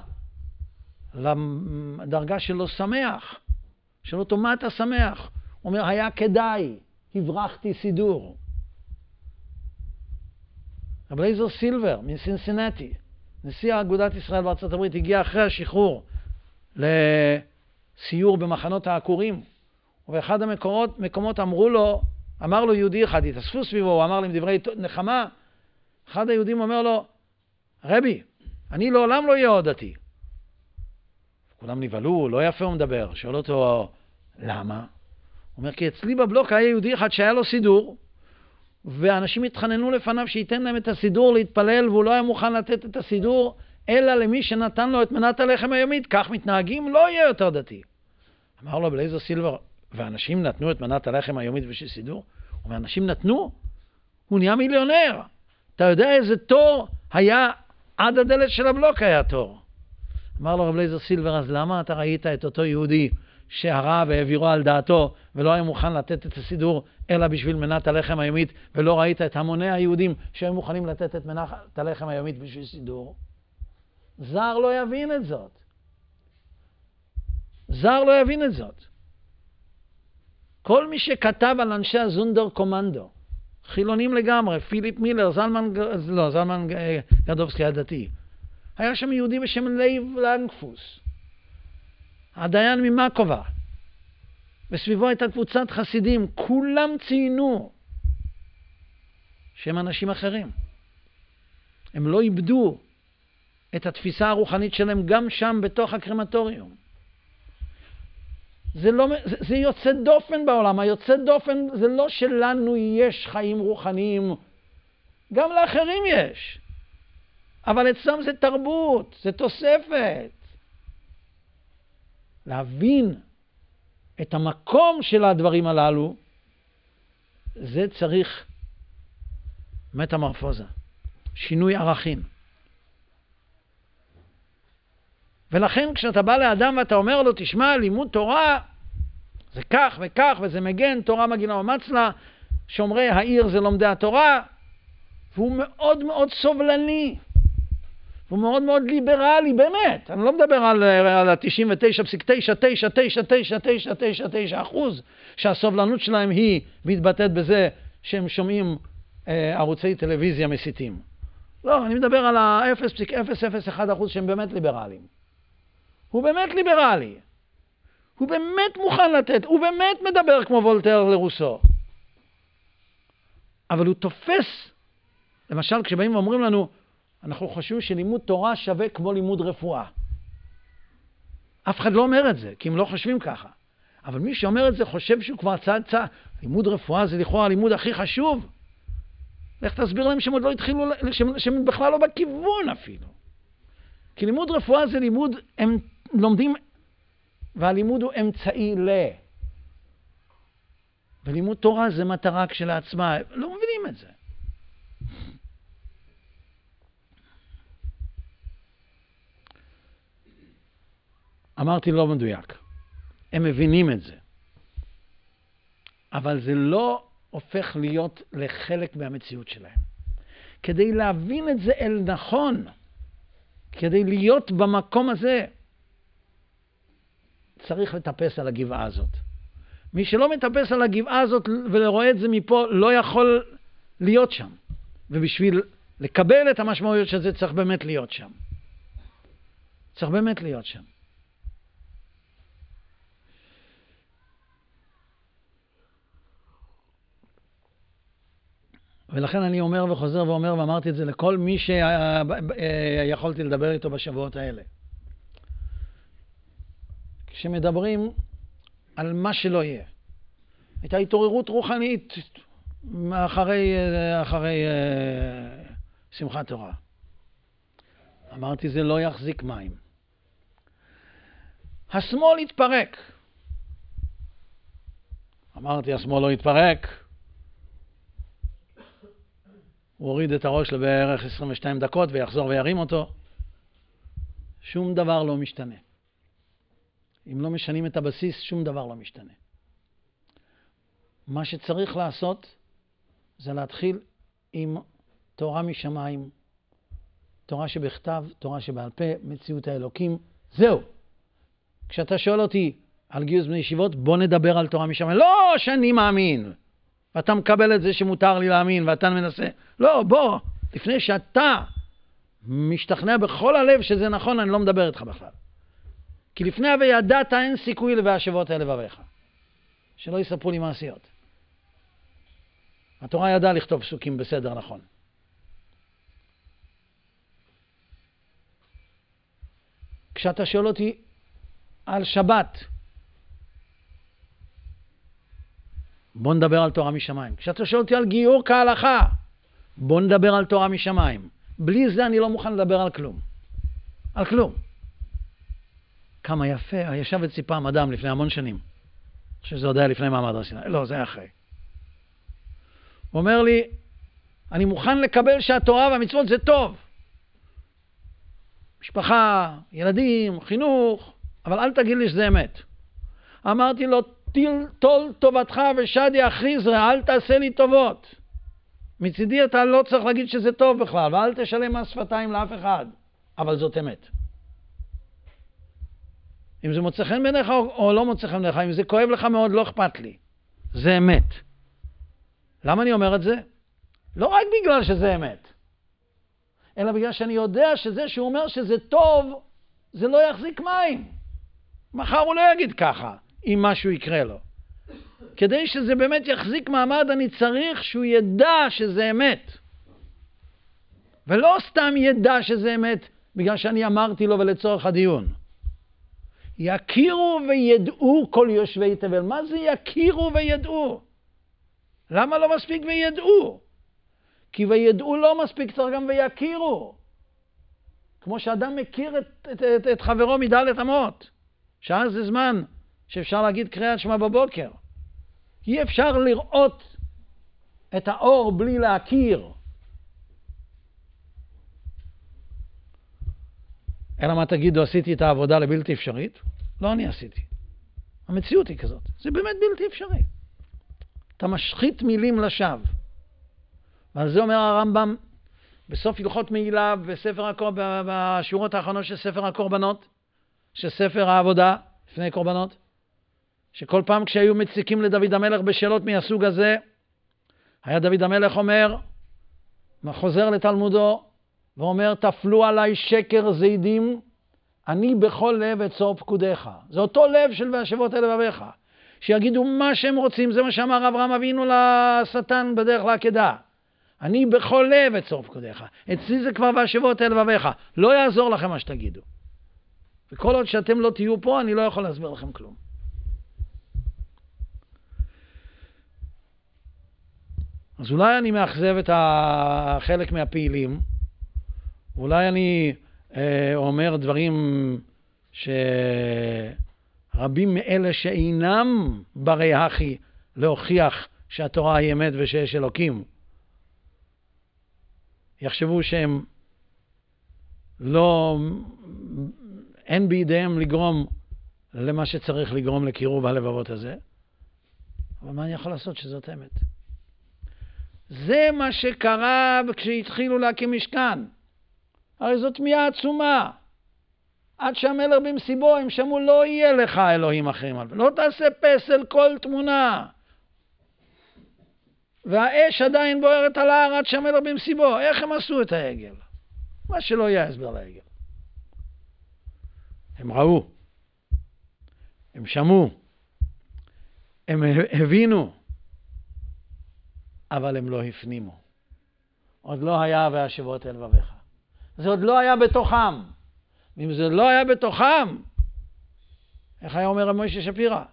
לדרגה שלו שמח. שאלו אותו, מה אתה שמח? הוא אומר, היה כדאי, הברחתי סידור. רב אליעזר סילבר מסינסינטי, נשיא אגודת ישראל בארצות הברית, הגיע אחרי השחרור לסיור במחנות העקורים, ובאחד המקומות מקומות אמרו לו, אמר לו יהודי אחד, התאספו סביבו, הוא אמר להם דברי נחמה, אחד היהודים אומר לו, רבי, אני לעולם לא אהיה עוד דתי. כולם נבהלו, לא יפה הוא מדבר. שואל אותו, למה? הוא אומר, כי אצלי בבלוק היה יהודי אחד שהיה לו סידור, ואנשים התחננו לפניו שייתן להם את הסידור להתפלל, והוא לא היה מוכן לתת את הסידור, אלא למי שנתן לו את מנת הלחם היומית. כך מתנהגים, לא יהיה יותר דתי. אמר לו בלייזר סילבר, ואנשים נתנו את מנת הלחם היומית בשביל סידור? הוא אומר, אנשים נתנו? הוא נהיה מיליונר. אתה יודע איזה תור היה עד הדלת של הבלוק היה תור. אמר לו רב לייזר סילבר, אז למה אתה ראית את אותו יהודי שהרע והעבירו על דעתו ולא היה מוכן לתת את הסידור אלא בשביל מנת הלחם היומית, ולא ראית את המוני היהודים שהיו מוכנים לתת את מנת הלחם היומית בשביל סידור? זר לא יבין את זאת. זר לא יבין את זאת. כל מי שכתב על אנשי הזונדר קומנדו, חילונים לגמרי, פיליפ מילר, זלמן, לא, זלמן גרדובסקי הדתי, היה שם יהודי בשם לייב לנגפוס, הדיין ממקובה, וסביבו הייתה קבוצת חסידים, כולם ציינו שהם אנשים אחרים. הם לא איבדו את התפיסה הרוחנית שלהם גם שם בתוך הקרמטוריום. זה, לא, זה, זה יוצא דופן בעולם, היוצא דופן זה לא שלנו יש חיים רוחניים, גם לאחרים יש. אבל אצלם זה תרבות, זה תוספת. להבין את המקום של הדברים הללו, זה צריך מטמורפוזה, שינוי ערכים. ולכן כשאתה בא לאדם ואתה אומר לו, תשמע, לימוד תורה זה כך וכך, וזה מגן, תורה מגינה ומצלה, שומרי העיר זה לומדי התורה, והוא מאוד מאוד סובלני. הוא מאוד מאוד ליברלי, באמת. אני לא מדבר על, על ה-99.9999999 אחוז שהסובלנות שלהם היא מתבטאת בזה שהם שומעים אה, ערוצי טלוויזיה מסיתים. לא, אני מדבר על ה-0.001% שהם באמת ליברליים. הוא באמת ליברלי. הוא באמת מוכן לתת, הוא באמת מדבר כמו וולטר לרוסו. אבל הוא תופס, למשל כשבאים ואומרים לנו, אנחנו חושבים שלימוד תורה שווה כמו לימוד רפואה. אף אחד לא אומר את זה, כי הם לא חושבים ככה. אבל מי שאומר את זה חושב שהוא כבר צעד צעד. לימוד רפואה זה לכאורה הלימוד הכי חשוב. לך תסביר להם שהם עוד לא התחילו, שהם, שהם בכלל לא בכיוון אפילו. כי לימוד רפואה זה לימוד, הם לומדים, והלימוד הוא אמצעי ל... ולימוד תורה זה מטרה כשלעצמה, לא מבינים את זה. אמרתי לא מדויק. הם מבינים את זה. אבל זה לא הופך להיות לחלק מהמציאות שלהם. כדי להבין את זה אל נכון, כדי להיות במקום הזה, צריך לטפס על הגבעה הזאת. מי שלא מטפס על הגבעה הזאת ורואה את זה מפה, לא יכול להיות שם. ובשביל לקבל את המשמעויות של זה, צריך באמת להיות שם. צריך באמת להיות שם. ולכן אני אומר וחוזר ואומר, ואמרתי את זה לכל מי שיכולתי לדבר איתו בשבועות האלה. כשמדברים על מה שלא יהיה, את ההתעוררות רוחנית אחרי, אחרי אה, שמחת תורה. אמרתי, זה לא יחזיק מים. השמאל יתפרק. אמרתי, השמאל לא יתפרק, הוא הוריד את הראש לבערך 22 דקות ויחזור וירים אותו. שום דבר לא משתנה. אם לא משנים את הבסיס, שום דבר לא משתנה. מה שצריך לעשות זה להתחיל עם תורה משמיים, תורה שבכתב, תורה שבעל פה, מציאות האלוקים, זהו. כשאתה שואל אותי על גיוס בני ישיבות, בוא נדבר על תורה משמיים. לא שאני מאמין. ואתה מקבל את זה שמותר לי להאמין, ואתה מנסה... לא, בוא, לפני שאתה משתכנע בכל הלב שזה נכון, אני לא מדבר איתך בכלל. כי לפני ה"וידעת" אין סיכוי ל"והשבות אל לבביך". שלא יספרו לי מעשיות. התורה ידעה לכתוב פסוקים בסדר נכון. כשאתה שואל אותי על שבת, בוא נדבר על תורה משמיים. כשאתה שואל אותי על גיור כהלכה, בוא נדבר על תורה משמיים. בלי זה אני לא מוכן לדבר על כלום. על כלום. כמה יפה, ישב אצלי פעם אדם לפני המון שנים. אני חושב שזה עוד היה לפני מעמד הר סיני. לא, זה היה אחרי. הוא אומר לי, אני מוכן לקבל שהתורה והמצוות זה טוב. משפחה, ילדים, חינוך, אבל אל תגיד לי שזה אמת. אמרתי לו, טול טובתך ושדי אחיזרא, אל תעשה לי טובות. מצידי אתה לא צריך להגיד שזה טוב בכלל, ואל תשלם מס שפתיים לאף אחד, אבל זאת אמת. אם זה מוצא חן בעיניך או, או לא מוצא חן בעיניך, אם זה כואב לך מאוד, לא אכפת לי. זה אמת. למה אני אומר את זה? לא רק בגלל שזה אמת, אלא בגלל שאני יודע שזה שהוא אומר שזה טוב, זה לא יחזיק מים. מחר הוא לא יגיד ככה. אם משהו יקרה לו. כדי שזה באמת יחזיק מעמד, אני צריך שהוא ידע שזה אמת. ולא סתם ידע שזה אמת בגלל שאני אמרתי לו ולצורך הדיון. יכירו וידעו כל יושבי תבל. מה זה יכירו וידעו? למה לא מספיק וידעו? כי וידעו לא מספיק, צריך גם ויכירו. כמו שאדם מכיר את, את, את, את חברו מדלת אמות. שעה זה זמן שאפשר להגיד קריאת שמע בבוקר. אי אפשר לראות את האור בלי להכיר. אלא מה תגידו, עשיתי את העבודה לבלתי אפשרית? לא אני עשיתי. המציאות היא כזאת. זה באמת בלתי אפשרי. אתה משחית מילים לשווא. ועל זה אומר הרמב"ם בסוף הלכות מעילה בספר הקור... בשורות האחרונות של ספר הקורבנות, של ספר העבודה לפני קורבנות. שכל פעם כשהיו מציקים לדוד המלך בשאלות מהסוג הזה, היה דוד המלך אומר, חוזר לתלמודו ואומר, תפלו עליי שקר זידים, אני בכל לב אצור פקודיך. זה אותו לב של והשבות אל לבביך. שיגידו מה שהם רוצים, זה מה שאמר אברהם אבינו לשטן בדרך לעקדה. אני בכל לב אצור פקודיך. אצלי זה כבר והשבות אל לבביך. לא יעזור לכם מה שתגידו. וכל עוד שאתם לא תהיו פה, אני לא יכול להסביר לכם כלום. אז אולי אני מאכזב את חלק מהפעילים, אולי אני אה, אומר דברים שרבים מאלה שאינם ברי הכי להוכיח שהתורה היא אמת ושיש אלוקים, יחשבו שהם לא, אין בידיהם לגרום למה שצריך לגרום לקירוב הלבבות הזה, אבל מה אני יכול לעשות שזאת אמת? זה מה שקרה כשהתחילו להקים משכן. הרי זאת תמיהה עצומה. עד שהמלך במסיבו, הם שמעו, לא יהיה לך אלוהים אחרים. לא תעשה פסל כל תמונה. והאש עדיין בוערת על ההר עד שהמלך במסיבו. איך הם עשו את העגל? מה שלא יהיה הסבר לעגל. הם ראו, הם שמעו, הם הבינו, אבל הם לא הפנימו. עוד לא היה והשבות אל לבביך. זה עוד לא היה בתוכם. ואם זה לא היה בתוכם, איך היה אומר מוישה שפירא?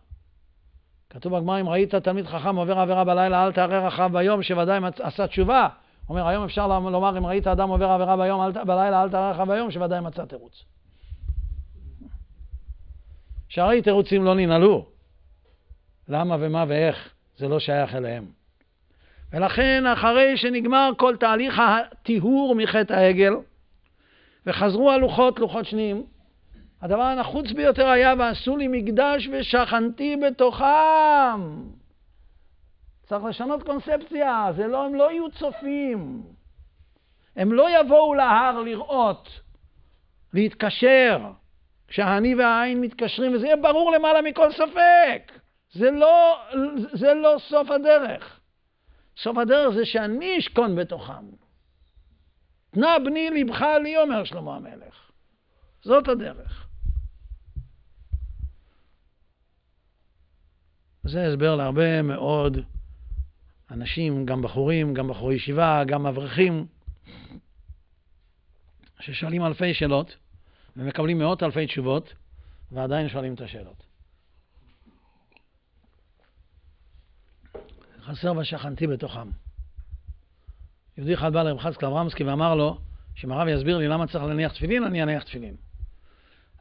כתוב בגמרא, אם ראית תלמיד חכם עובר עבירה בלילה, אל תערער אחריו ביום, שוודאי עשה תשובה. אומר, היום אפשר לומר, אם ראית אדם עובר עבירה ביום, אל, בלילה, אל תערער אחריו ביום, שוודאי מצא תירוץ. שהרי תירוצים לא ננעלו. למה ומה ואיך, זה לא שייך אליהם. ולכן, אחרי שנגמר כל תהליך הטיהור מחטא העגל, וחזרו הלוחות, לוחות שניים, הדבר הנחוץ ביותר היה, ועשו לי מקדש ושכנתי בתוכם. צריך לשנות קונספציה, זה לא, הם לא יהיו צופים. הם לא יבואו להר לראות, להתקשר, כשהאני והעין מתקשרים, וזה יהיה ברור למעלה מכל ספק. זה לא, זה לא סוף הדרך. סוף הדרך זה שאני אשכון בתוכם. תנה בני לבך לי, אומר שלמה המלך. זאת הדרך. זה הסבר להרבה מאוד אנשים, גם בחורים, גם בחורי ישיבה, גם אברכים, ששואלים אלפי שאלות ומקבלים מאות אלפי תשובות ועדיין שואלים את השאלות. חסר ושכנתי בתוכם. יהודי אחד בא לרב חזקאל אברמסקי ואמר לו, שאם הרב יסביר לי למה צריך להניח תפילין, אני אניח תפילין.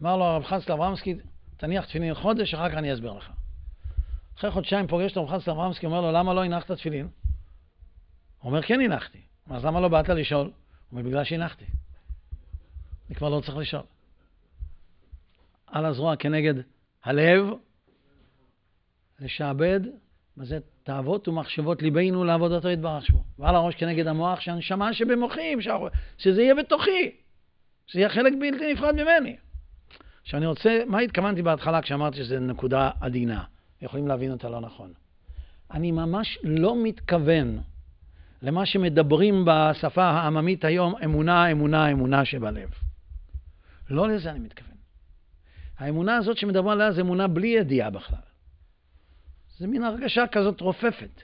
אמר לו הרב חזקאל אברמסקי, תניח תפילין חודש, אחר כך אני אסביר לך. אחרי חודשיים פוגש את הרב חזקאל אברמסקי, אומר לו, למה לא הנחת תפילין? הוא אומר, כן הנחתי. אז למה לא באת לשאול? הוא אומר, בגלל שהנחתי. אני כבר לא צריך לשאול. על הזרוע כנגד הלב, לשעבד, מה זה תאוות ומחשבות ליבנו לעבודתו יתברך שמו. ועל הראש כנגד המוח שהנשמה שבמוחי, שזה יהיה בתוכי, שזה יהיה חלק בלתי נפרד ממני. עכשיו אני רוצה, מה התכוונתי בהתחלה כשאמרתי שזו נקודה עדינה? יכולים להבין אותה לא נכון. אני ממש לא מתכוון למה שמדברים בשפה העממית היום, אמונה, אמונה, אמונה שבלב. לא לזה אני מתכוון. האמונה הזאת שמדברים עליה זה אמונה בלי ידיעה בכלל. זה מין הרגשה כזאת רופפת.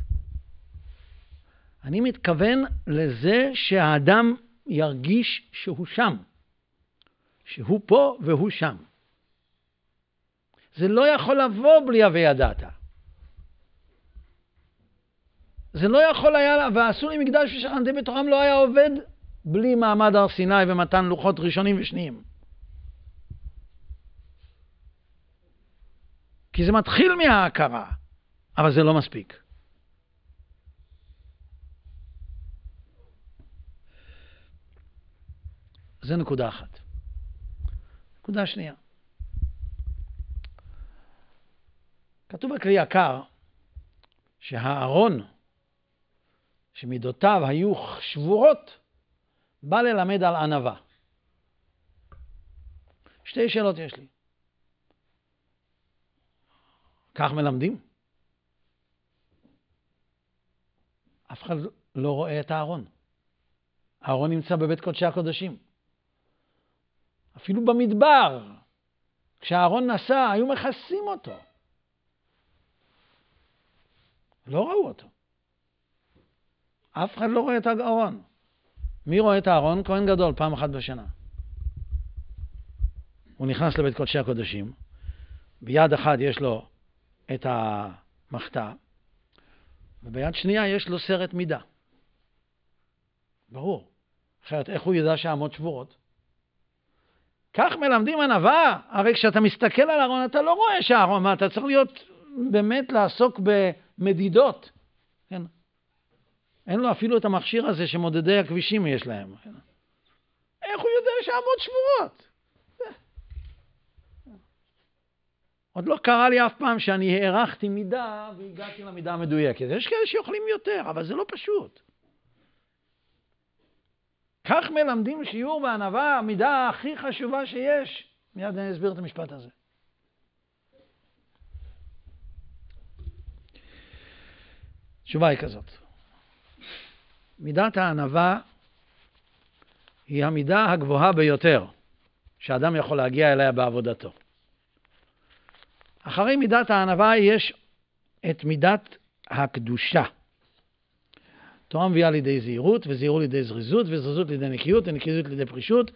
אני מתכוון לזה שהאדם ירגיש שהוא שם, שהוא פה והוא שם. זה לא יכול לבוא בלי הווה ידעת. זה לא יכול היה, ועשו לי מקדש ושכנתי בתוכם לא היה עובד בלי מעמד הר סיני ומתן לוחות ראשונים ושניים. כי זה מתחיל מההכרה. אבל זה לא מספיק. זה נקודה אחת. נקודה שנייה. כתוב בכלי יקר שהארון, שמידותיו היו שבורות, בא ללמד על ענווה. שתי שאלות יש לי. כך מלמדים? אף אחד לא רואה את הארון. אהרון נמצא בבית קודשי הקודשים. אפילו במדבר, כשאהרון נסע, היו מכסים אותו. לא ראו אותו. אף אחד לא רואה את הארון. מי רואה את הארון? כהן גדול, פעם אחת בשנה. הוא נכנס לבית קודשי הקודשים, ביד אחת יש לו את המחתה, וביד שנייה יש לו סרט מידה. ברור. אחרת, איך הוא ידע שהאמות שבורות? כך מלמדים ענווה, הרי כשאתה מסתכל על הארון אתה לא רואה שהארון, אתה צריך להיות, באמת לעסוק במדידות. כן? אין לו אפילו את המכשיר הזה שמודדי הכבישים יש להם. כן? איך הוא יודע שהאמות שבורות? עוד לא קרה לי אף פעם שאני הערכתי מידה והגעתי למידה המדויקת. יש כאלה שיכולים יותר, אבל זה לא פשוט. כך מלמדים שיעור בענווה, המידה הכי חשובה שיש. מיד אני אסביר את המשפט הזה. התשובה היא כזאת. מידת הענווה היא המידה הגבוהה ביותר שאדם יכול להגיע אליה בעבודתו. אחרי מידת הענווה יש את מידת הקדושה. תורה מביאה לידי זהירות, וזהירות לידי זריזות, וזריזות לידי נקיות, ונקיות לידי פרישות,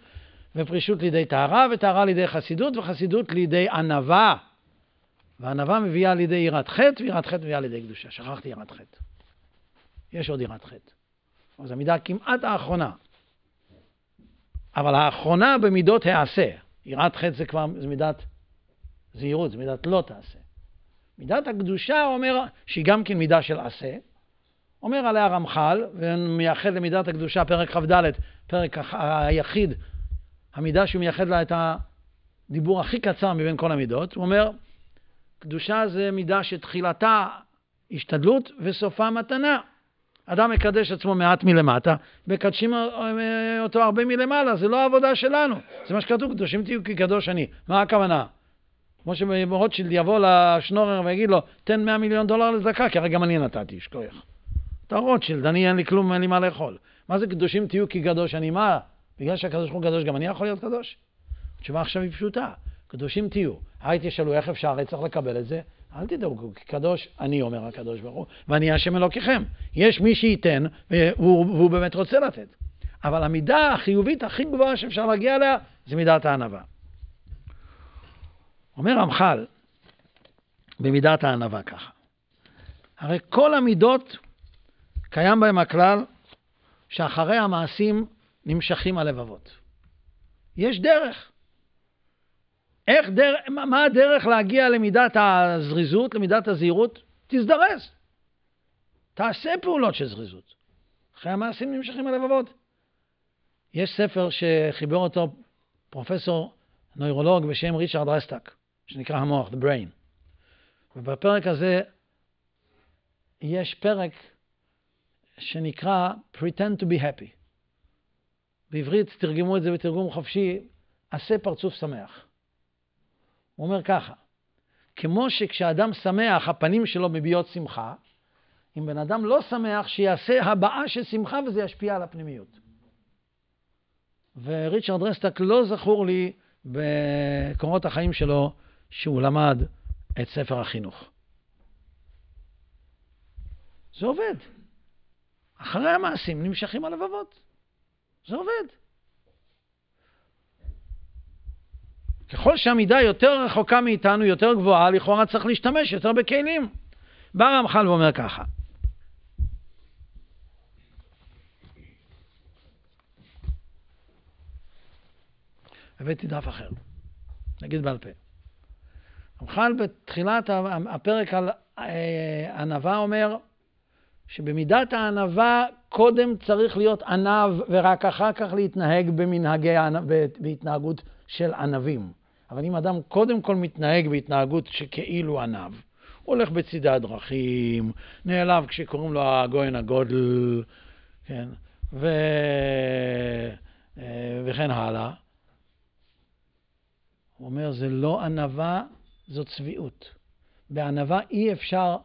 ופרישות לידי טהרה, וטהרה לידי חסידות, וחסידות לידי ענווה. וענווה מביאה לידי יראת חטא, ויראת חטא מביאה לידי קדושה. שכחתי יראת חטא. יש עוד יראת חטא. זו המידה כמעט האחרונה. אבל האחרונה במידות העשה. יראת חטא זה כבר זה מידת זהירות, זה מידת לא תעשה. מידת הקדושה אומר שהיא גם כן מידה של עשה. אומר עליה רמח"ל, ומייחד למידת הקדושה, פרק כ"ד, פרק היחיד, המידה שהוא מייחד לה את הדיבור הכי קצר מבין כל המידות, הוא אומר, קדושה זה מידה שתחילתה השתדלות וסופה מתנה. אדם מקדש עצמו מעט מלמטה, מקדשים אותו הרבה מלמעלה, זה לא העבודה שלנו. זה מה שכתוב, קדושים תהיו כי קדוש אני. מה הכוונה? כמו שרוטשילד יבוא לשנורר ויגיד לו, תן 100 מיליון דולר לצדקה, כי הרי גם אני נתתי, שכוח. אתה רוטשילד, אני אין לי כלום, אין לי מה לאכול. מה זה קדושים תהיו כי קדוש אני? מה? בגלל שהקדוש הוא קדוש, גם אני יכול להיות קדוש? התשובה עכשיו היא פשוטה, קדושים תהיו. היי תשאלו איך אפשר, הרי צריך לקבל את זה. אל תדאגו, כי קדוש אני אומר הקדוש ברוך הוא, ואני השם אלוקיכם. יש מי שייתן, והוא, והוא באמת רוצה לתת. אבל המידה החיובית הכי גבוהה שאפשר להגיע אליה, זה מידת הענווה. אומר רמח"ל, במידת הענווה ככה, הרי כל המידות, קיים בהם הכלל שאחרי המעשים נמשכים הלבבות. יש דרך. איך דרך, מה הדרך להגיע למידת הזריזות, למידת הזהירות? תזדרז. תעשה פעולות של זריזות. אחרי המעשים נמשכים הלבבות. יש ספר שחיבר אותו פרופסור נוירולוג בשם ריצ'רד רסטק, שנקרא המוח, The Brain. ובפרק הזה יש פרק שנקרא Pretend to be happy. בעברית תרגמו את זה בתרגום חופשי, עשה פרצוף שמח. הוא אומר ככה, כמו שכשאדם שמח הפנים שלו מביעות שמחה, אם בן אדם לא שמח, שיעשה הבעה של שמחה וזה ישפיע על הפנימיות. וריצ'רד רסטק לא זכור לי בקורות החיים שלו שהוא למד את ספר החינוך. זה עובד. אחרי המעשים נמשכים הלבבות. זה עובד. ככל שהמידה יותר רחוקה מאיתנו, יותר גבוהה, לכאורה צריך להשתמש יותר בכלים. בא רמח"ל ואומר ככה, הבאתי דף אחר, נגיד בעל פה. רמח"ל בתחילת הפרק על אה, ענווה אומר שבמידת הענווה קודם צריך להיות ענב ורק אחר כך להתנהג במנהגי, בהתנהגות של ענבים. אבל אם אדם קודם כל מתנהג בהתנהגות שכאילו ענב, הולך בצידי הדרכים, נעלב כשקוראים לו הגויין הגודל, כן, ו... אה, וכן הלאה. הוא אומר, זה לא ענווה, זו צביעות. בענווה אי אפשר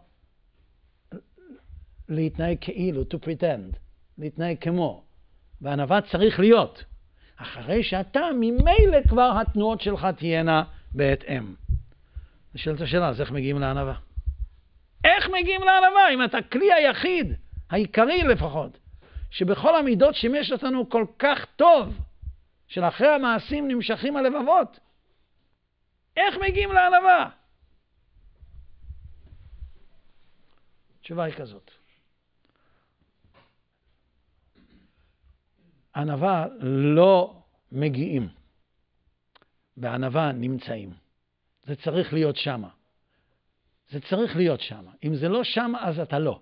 להתנהג כאילו, to pretend, להתנהג כמו. בענווה צריך להיות. אחרי שאתה, ממילא כבר התנועות שלך תהיינה בהתאם. נשאלת השאלה, אז איך מגיעים לענווה? איך מגיעים לענווה אם אתה כלי היחיד, העיקרי לפחות, שבכל המידות שימש אותנו כל כך טוב, שלאחרי המעשים נמשכים הלבבות? איך מגיעים לענווה? התשובה היא כזאת. ענווה לא מגיעים, בענווה נמצאים. זה צריך להיות שמה. זה צריך להיות שמה. אם זה לא שמה, אז אתה לא.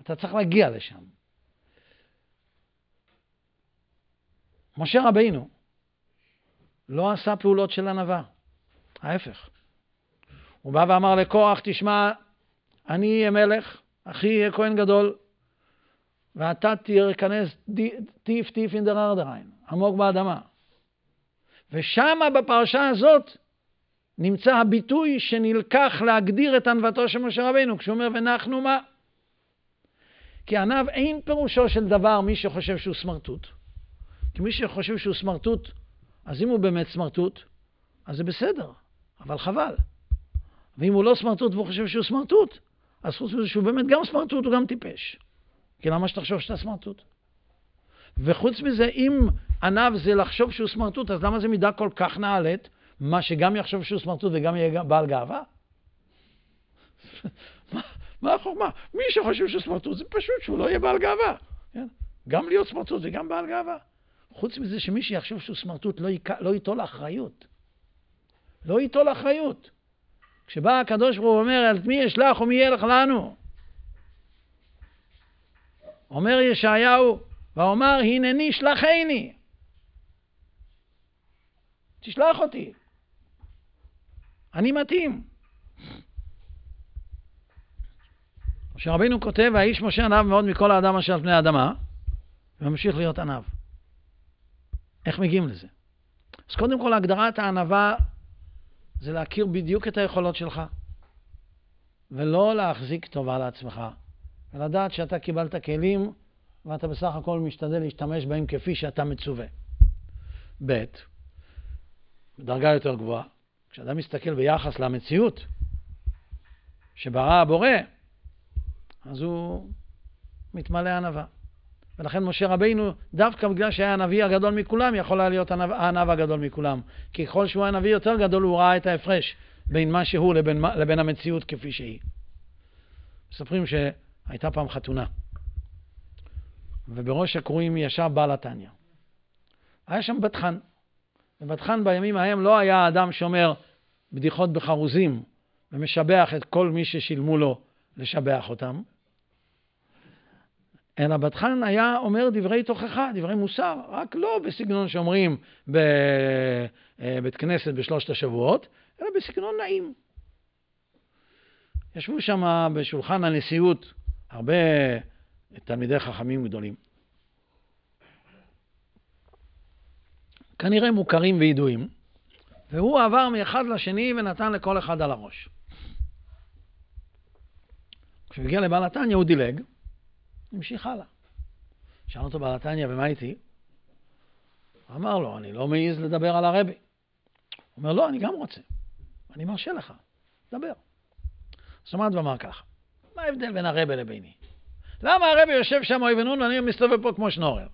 אתה צריך להגיע לשם. משה רבינו לא עשה פעולות של ענווה, ההפך. הוא בא ואמר לקורח, תשמע, אני אהיה מלך, אחי יהיה כהן גדול, ואתה תיכנס טיף טיף אין דר ארדריין, עמוק באדמה. ושמה בפרשה הזאת נמצא הביטוי שנלקח להגדיר את ענוותו של משה רבינו, כשהוא אומר ונחנו מה? כי ענב אין פירושו של דבר מי שחושב שהוא סמרטוט. כי מי שחושב שהוא סמרטוט, אז אם הוא באמת סמרטוט, אז זה בסדר, אבל חבל. ואם הוא לא סמרטוט והוא חושב שהוא סמרטוט, אז חוץ מזה שהוא באמת גם סמרטוט, הוא גם טיפש. כי למה שתחשוב שאתה סמרטוט? וחוץ מזה, אם עניו זה לחשוב שהוא סמרטוט, אז למה זה מידה כל כך נעלית, מה שגם יחשוב שהוא סמרטוט וגם יהיה בעל גאווה? מה, החוכמה? מי שחושב שהוא סמרטוט זה פשוט שהוא לא יהיה בעל גאווה. כן? גם להיות סמרטוט וגם בעל גאווה. חוץ מזה שמי שיחשוב שהוא סמרטוט לא, יק... לא ייטול אחריות. לא ייטול אחריות. כשבא הקדוש ברוך הוא אומר, את מי אשלח ומי ילך לנו? אומר ישעיהו, ואומר, הנני שלחני. תשלח אותי. אני מתאים. משה רבינו כותב, האיש משה עניו מאוד מכל האדם אשר על פני האדמה, וממשיך להיות עניו. איך מגיעים לזה? אז קודם כל, הגדרת הענווה זה להכיר בדיוק את היכולות שלך, ולא להחזיק טובה לעצמך, ולדעת שאתה קיבלת כלים ואתה בסך הכל משתדל להשתמש בהם כפי שאתה מצווה. ב', בדרגה יותר גבוהה, כשאדם מסתכל ביחס למציאות שברא הבורא, אז הוא מתמלא ענווה. ולכן משה רבינו, דווקא בגלל שהיה הנביא הגדול מכולם, יכול היה להיות הענב הגדול מכולם. כי ככל שהוא היה נביא יותר גדול, הוא ראה את ההפרש בין מה שהוא לבין, לבין המציאות כפי שהיא. מספרים שהייתה פעם חתונה, ובראש הקרואים ישב בעל התניא. היה שם בת חן, ובת חן בימים ההם לא היה אדם שאומר בדיחות בחרוזים ומשבח את כל מי ששילמו לו לשבח אותם. אלא בת חן היה אומר דברי תוכחה, דברי מוסר, רק לא בסגנון שאומרים בבית אה, כנסת בשלושת השבועות, אלא בסגנון נעים. ישבו שם בשולחן הנשיאות הרבה תלמידי חכמים גדולים. כנראה מוכרים וידועים, והוא עבר מאחד לשני ונתן לכל אחד על הראש. כשהוא הגיע לבעל התניא הוא דילג, המשיך הלאה. שאל אותו בעל התניא, ומה איתי? אמר לו, אני לא מעז לדבר על הרבי. הוא אומר, לא, אני גם רוצה. אני מרשה לך, דבר. זאת אומרת, ואמר ככה, מה ההבדל בין הרבי לביני? למה הרבי יושב שם אוי ונון ואני מסתובב פה כמו שנורר?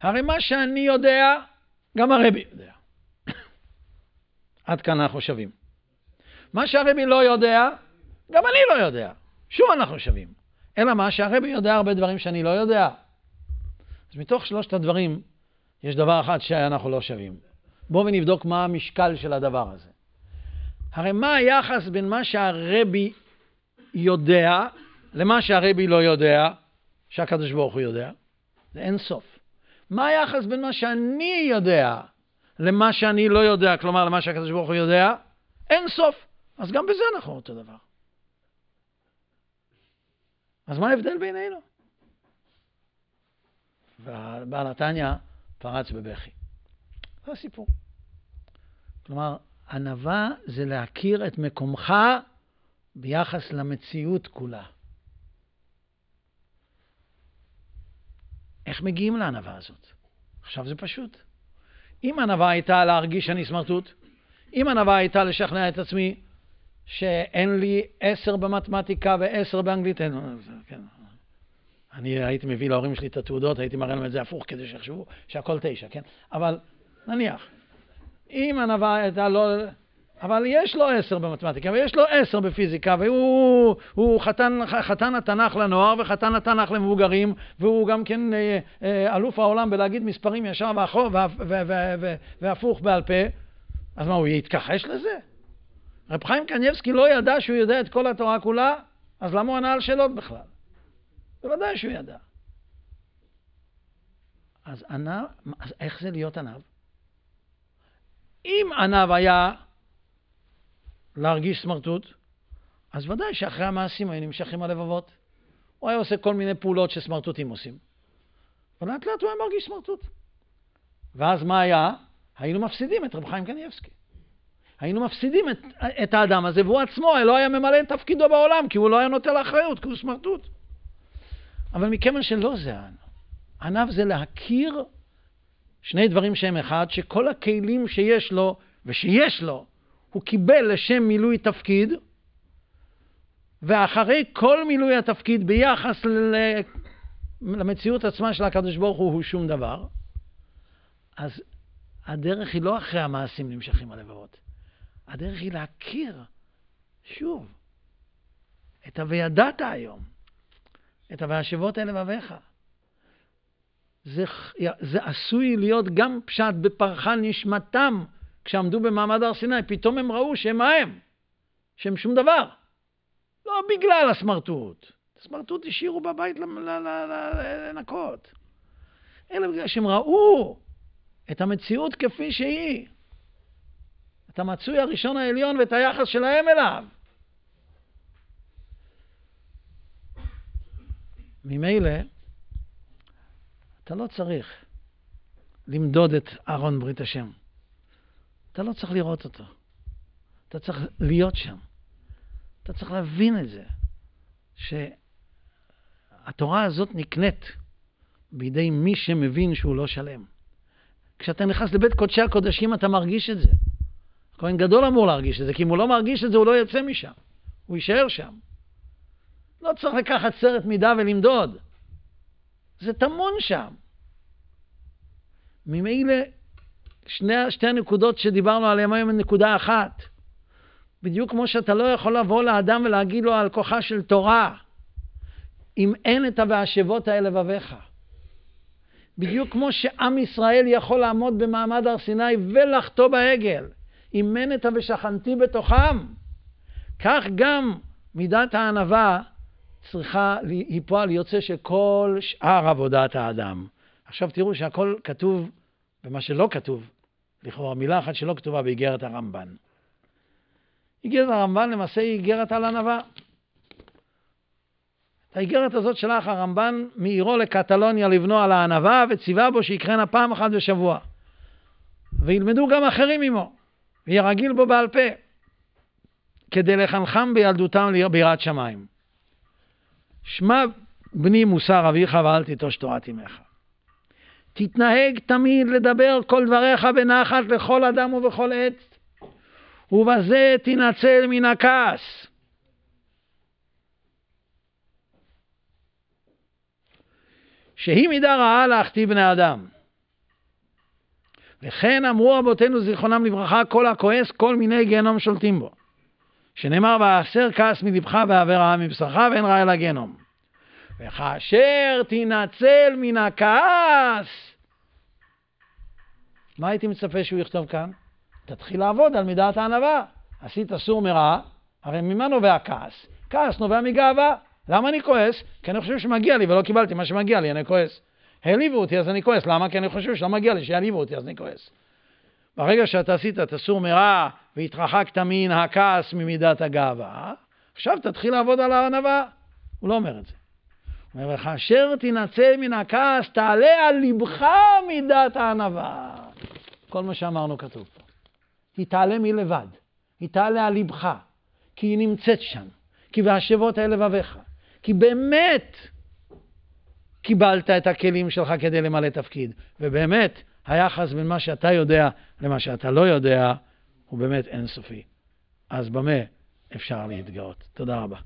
הרי מה שאני יודע, גם הרבי יודע. עד כאן אנחנו שווים. מה שהרבי לא יודע, גם אני לא יודע. שוב אנחנו שווים. אלא מה? שהרבי יודע הרבה דברים שאני לא יודע. אז מתוך שלושת הדברים, יש דבר אחד שאנחנו לא שווים. בואו ונבדוק מה המשקל של הדבר הזה. הרי מה היחס בין מה שהרבי יודע למה שהרבי לא יודע, שהקדוש ברוך הוא יודע? זה אין סוף. מה היחס בין מה שאני יודע למה שאני לא יודע, כלומר למה שהקדוש ברוך הוא יודע? אין סוף. אז גם בזה אנחנו אותו דבר. אז מה ההבדל בינינו? ובעל התניא פרץ בבכי. זה הסיפור. כלומר, ענווה זה להכיר את מקומך ביחס למציאות כולה. איך מגיעים לענווה הזאת? עכשיו זה פשוט. אם ענווה הייתה להרגיש שאני סמרטוט, אם ענווה הייתה לשכנע את עצמי שאין לי עשר במתמטיקה ועשר באנגלית, אין, כן. אני הייתי מביא להורים שלי את התעודות, הייתי מראה להם את זה הפוך כדי שיחשבו שהכל תשע, כן? אבל נניח, אם ענווה הייתה לא... אבל יש לו עשר במתמטיקה, ויש לו עשר בפיזיקה, והוא חתן, חתן התנ"ך לנוער וחתן התנ"ך למבוגרים, והוא גם כן אה, אה, אלוף העולם בלהגיד מספרים ישר והפוך בעל פה, אז מה, הוא יתכחש לזה? רב חיים קניבסקי לא ידע שהוא יודע את כל התורה כולה, אז למה הוא ענה על שאלות בכלל? בוודאי שהוא ידע. אז ענב, אז איך זה להיות ענב? אם ענב היה להרגיש סמרטוט, אז ודאי שאחרי המעשים היו נמשכים הלבבות. הוא היה עושה כל מיני פעולות שסמרטוטים עושים. ולאט לאט הוא היה מרגיש סמרטוט. ואז מה היה? היינו מפסידים את רב חיים קניאבסקי. היינו מפסידים את, את האדם הזה, והוא עצמו לא היה ממלא את תפקידו בעולם, כי הוא לא היה נוטל אחריות, כי הוא סמרטוט. אבל מכיוון שלא זה הענב, ענב זה להכיר שני דברים שהם אחד, שכל הכלים שיש לו, ושיש לו, הוא קיבל לשם מילוי תפקיד, ואחרי כל מילוי התפקיד ביחס למציאות עצמה של הקדוש ברוך הוא, הוא שום דבר, אז הדרך היא לא אחרי המעשים נמשכים הלבבות. הדרך היא להכיר, שוב, את ה"וידעת היום", את ה"והשבות אל לבביך". זה, זה עשוי להיות גם פשט בפרחה נשמתם כשעמדו במעמד הר סיני, פתאום הם ראו שהם מה הם? שהם שום דבר. לא בגלל הסמרטוט. הסמרטוט השאירו בבית לנקות. אלא בגלל שהם ראו את המציאות כפי שהיא. את המצוי הראשון העליון ואת היחס שלהם אליו. ממילא, אתה לא צריך למדוד את ארון ברית השם. אתה לא צריך לראות אותו. אתה צריך להיות שם. אתה צריך להבין את זה, שהתורה הזאת נקנית בידי מי שמבין שהוא לא שלם. כשאתה נכנס לבית קודשי הקודשים אתה מרגיש את זה. כהן גדול אמור להרגיש את זה, כי אם הוא לא מרגיש את זה הוא לא יוצא משם, הוא יישאר שם. לא צריך לקחת סרט מידה ולמדוד. זה טמון שם. ממילא שני, שתי הנקודות שדיברנו עליהן היום הן נקודה אחת. בדיוק כמו שאתה לא יכול לבוא לאדם ולהגיד לו על כוחה של תורה, אם אין את ה"והשבות האל לבביך". בדיוק כמו שעם ישראל יכול לעמוד במעמד הר סיני ולחטוא בעגל, את ה"ושכנתי בתוכם", כך גם מידת הענווה צריכה, היא פועל יוצא של כל שאר עבודת האדם. עכשיו תראו שהכל כתוב במה שלא כתוב לכאורה מילה אחת שלא כתובה באיגרת הרמב"ן. איגרת הרמב"ן למעשה היא איגרת על ענווה. האיגרת הזאת שלח הרמב"ן מעירו לקטלוניה לבנו על הענווה וציווה בו שיקרנה פעם אחת בשבוע. וילמדו גם אחרים עמו, ויהיה רגיל בו בעל פה, כדי לחנכם בילדותם ביראת שמיים. שמע בני מוסר אביך ואל תיטוש תורת אמך. תתנהג תמיד לדבר כל דבריך בנחת לכל אדם ובכל עת, ובזה תנצל מן הכעס. שהיא מידה רעה להחטיא בני אדם. וכן אמרו רבותינו זיכרונם לברכה, כל הכועס כל מיני גיהנום שולטים בו. שנאמר, והסר כעס מלבך והעבר רעה מבשרך ואין רע אלא גיהנום. וכאשר תנצל מן הכעס, מה הייתי מצפה שהוא יכתוב כאן? תתחיל לעבוד על מידת הענווה. עשית סור מרע, הרי ממה נובע כעס? כעס נובע מגאווה. למה אני כועס? כי אני חושב שמגיע לי ולא קיבלתי מה שמגיע לי, אני כועס. העליבו אותי אז אני כועס, למה? כי אני חושב שלא מגיע לי שיעליבו אותי אז אני כועס. ברגע שאתה עשית את הסור מרע והתרחקת מן הכעס ממידת הגאווה, עכשיו תתחיל לעבוד על הענווה. הוא לא אומר את זה. הוא אומר, וכאשר תנצל מן הכעס, תעלה על לבך מידת הענווה. כל מה שאמרנו כתוב פה. היא תעלה מלבד, היא תעלה על לבך, כי היא נמצאת שם, כי והשבות אל לבביך. כי באמת, קיבלת את הכלים שלך כדי למלא תפקיד. ובאמת, היחס בין מה שאתה יודע למה שאתה לא יודע הוא באמת אינסופי. אז במה אפשר להתגאות? תודה רבה.